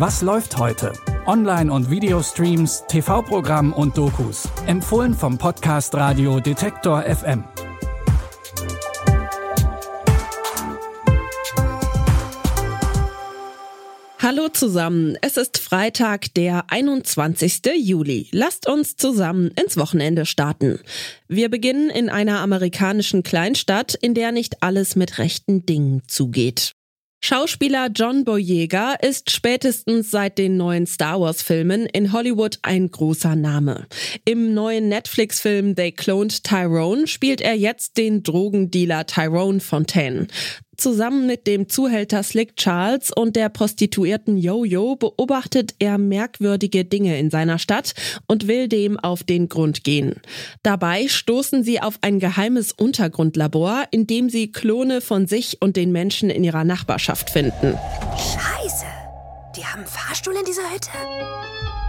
Was läuft heute? Online- und Videostreams, TV-Programm und Dokus. Empfohlen vom Podcast Radio Detektor FM. Hallo zusammen, es ist Freitag, der 21. Juli. Lasst uns zusammen ins Wochenende starten. Wir beginnen in einer amerikanischen Kleinstadt, in der nicht alles mit rechten Dingen zugeht. Schauspieler John Boyega ist spätestens seit den neuen Star Wars Filmen in Hollywood ein großer Name. Im neuen Netflix-Film They Cloned Tyrone spielt er jetzt den Drogendealer Tyrone Fontaine. Zusammen mit dem Zuhälter Slick Charles und der Prostituierten Yo-Yo beobachtet er merkwürdige Dinge in seiner Stadt und will dem auf den Grund gehen. Dabei stoßen sie auf ein geheimes Untergrundlabor, in dem sie Klone von sich und den Menschen in ihrer Nachbarschaft finden. Scheiße. Die haben einen Fahrstuhl in dieser Hütte?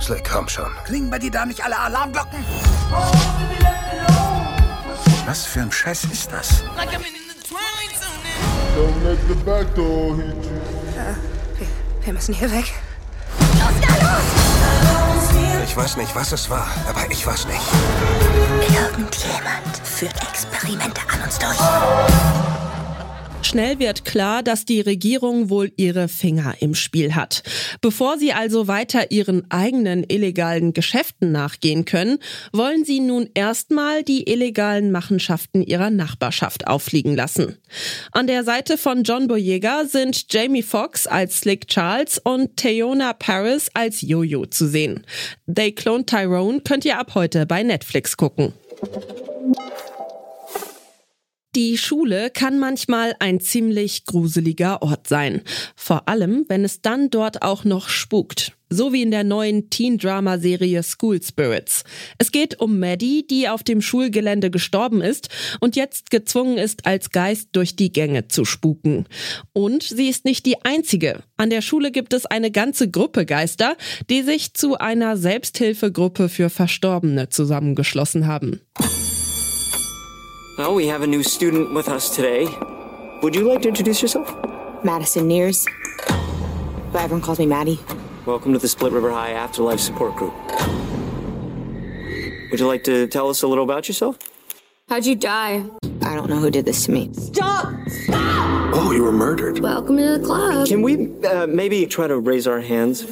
Slick, komm schon. Klingen bei dir da nicht alle Alarmglocken? Was für ein Scheiß ist das? Don't make the back door hit you. Wir, wir müssen hier weg. Los, da, los! Ich weiß nicht, was es war, aber ich weiß nicht. Irgendjemand führt Experimente an uns durch. Schnell wird klar, dass die Regierung wohl ihre Finger im Spiel hat. Bevor sie also weiter ihren eigenen illegalen Geschäften nachgehen können, wollen sie nun erstmal die illegalen Machenschaften ihrer Nachbarschaft auffliegen lassen. An der Seite von John Boyega sind Jamie Foxx als Slick Charles und Theona Paris als Jojo zu sehen. They Clone Tyrone könnt ihr ab heute bei Netflix gucken. Die Schule kann manchmal ein ziemlich gruseliger Ort sein. Vor allem, wenn es dann dort auch noch spukt. So wie in der neuen Teen-Drama-Serie School Spirits. Es geht um Maddie, die auf dem Schulgelände gestorben ist und jetzt gezwungen ist, als Geist durch die Gänge zu spuken. Und sie ist nicht die einzige. An der Schule gibt es eine ganze Gruppe Geister, die sich zu einer Selbsthilfegruppe für Verstorbene zusammengeschlossen haben. Well, we have a new student with us today. Would you like to introduce yourself? Madison Nears. But everyone calls me Maddie. Welcome to the Split River High Afterlife Support Group. Would you like to tell us a little about yourself? How'd you die? I don't know who did this to me. Stop! Stop! Oh, you were murdered. Welcome to the club. Can we uh, maybe try to raise our hands?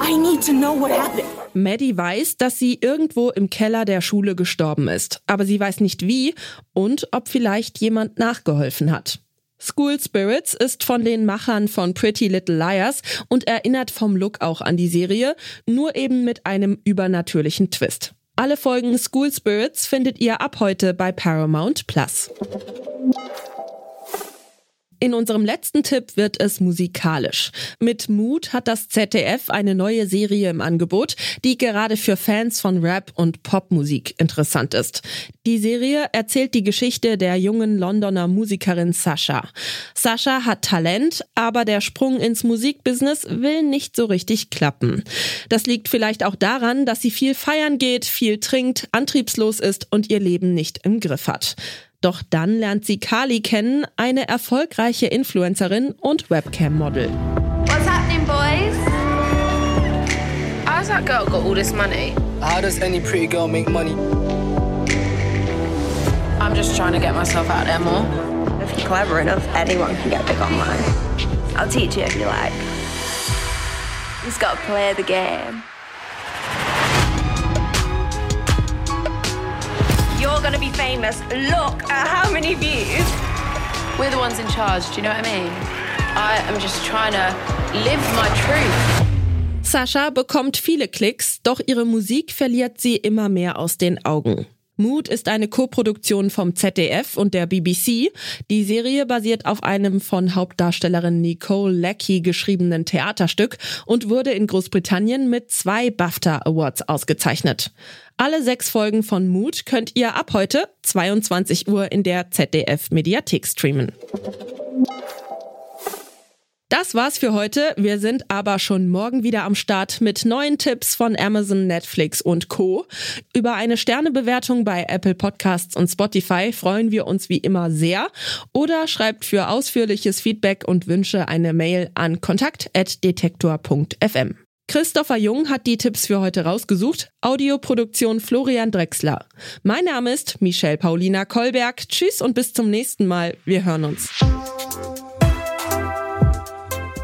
I need to know what happened. Maddie weiß, dass sie irgendwo im Keller der Schule gestorben ist, aber sie weiß nicht wie und ob vielleicht jemand nachgeholfen hat. School Spirits ist von den Machern von Pretty Little Liars und erinnert vom Look auch an die Serie, nur eben mit einem übernatürlichen Twist. Alle Folgen School Spirits findet ihr ab heute bei Paramount Plus. In unserem letzten Tipp wird es musikalisch. Mit Mood hat das ZDF eine neue Serie im Angebot, die gerade für Fans von Rap und Popmusik interessant ist. Die Serie erzählt die Geschichte der jungen Londoner Musikerin Sascha. Sascha hat Talent, aber der Sprung ins Musikbusiness will nicht so richtig klappen. Das liegt vielleicht auch daran, dass sie viel feiern geht, viel trinkt, antriebslos ist und ihr Leben nicht im Griff hat. Doch dann lernt sie Kali kennen, eine erfolgreiche Influencerin und Webcam-Model. What's happening, boys? How's that girl got all this money? How does any pretty girl make money? I'm just trying to get myself out there more. If you're clever enough, anyone can get big online. I'll teach you if you like. Just gotta play the game. Be famous. Look at how many views. We're the ones in charge, do you know what I mean? I am just trying to live my truth. Sascha bekommt viele Klicks, doch ihre Musik verliert sie immer mehr aus den Augen. Mood ist eine Koproduktion vom ZDF und der BBC. Die Serie basiert auf einem von Hauptdarstellerin Nicole Leckie geschriebenen Theaterstück und wurde in Großbritannien mit zwei BAFTA Awards ausgezeichnet. Alle sechs Folgen von Mood könnt ihr ab heute 22 Uhr in der ZDF Mediathek streamen. Das war's für heute. Wir sind aber schon morgen wieder am Start mit neuen Tipps von Amazon, Netflix und Co. Über eine Sternebewertung bei Apple Podcasts und Spotify freuen wir uns wie immer sehr. Oder schreibt für ausführliches Feedback und Wünsche eine Mail an kontakt.detektor.fm. Christopher Jung hat die Tipps für heute rausgesucht. Audioproduktion Florian Drexler. Mein Name ist Michelle Paulina Kolberg. Tschüss und bis zum nächsten Mal. Wir hören uns.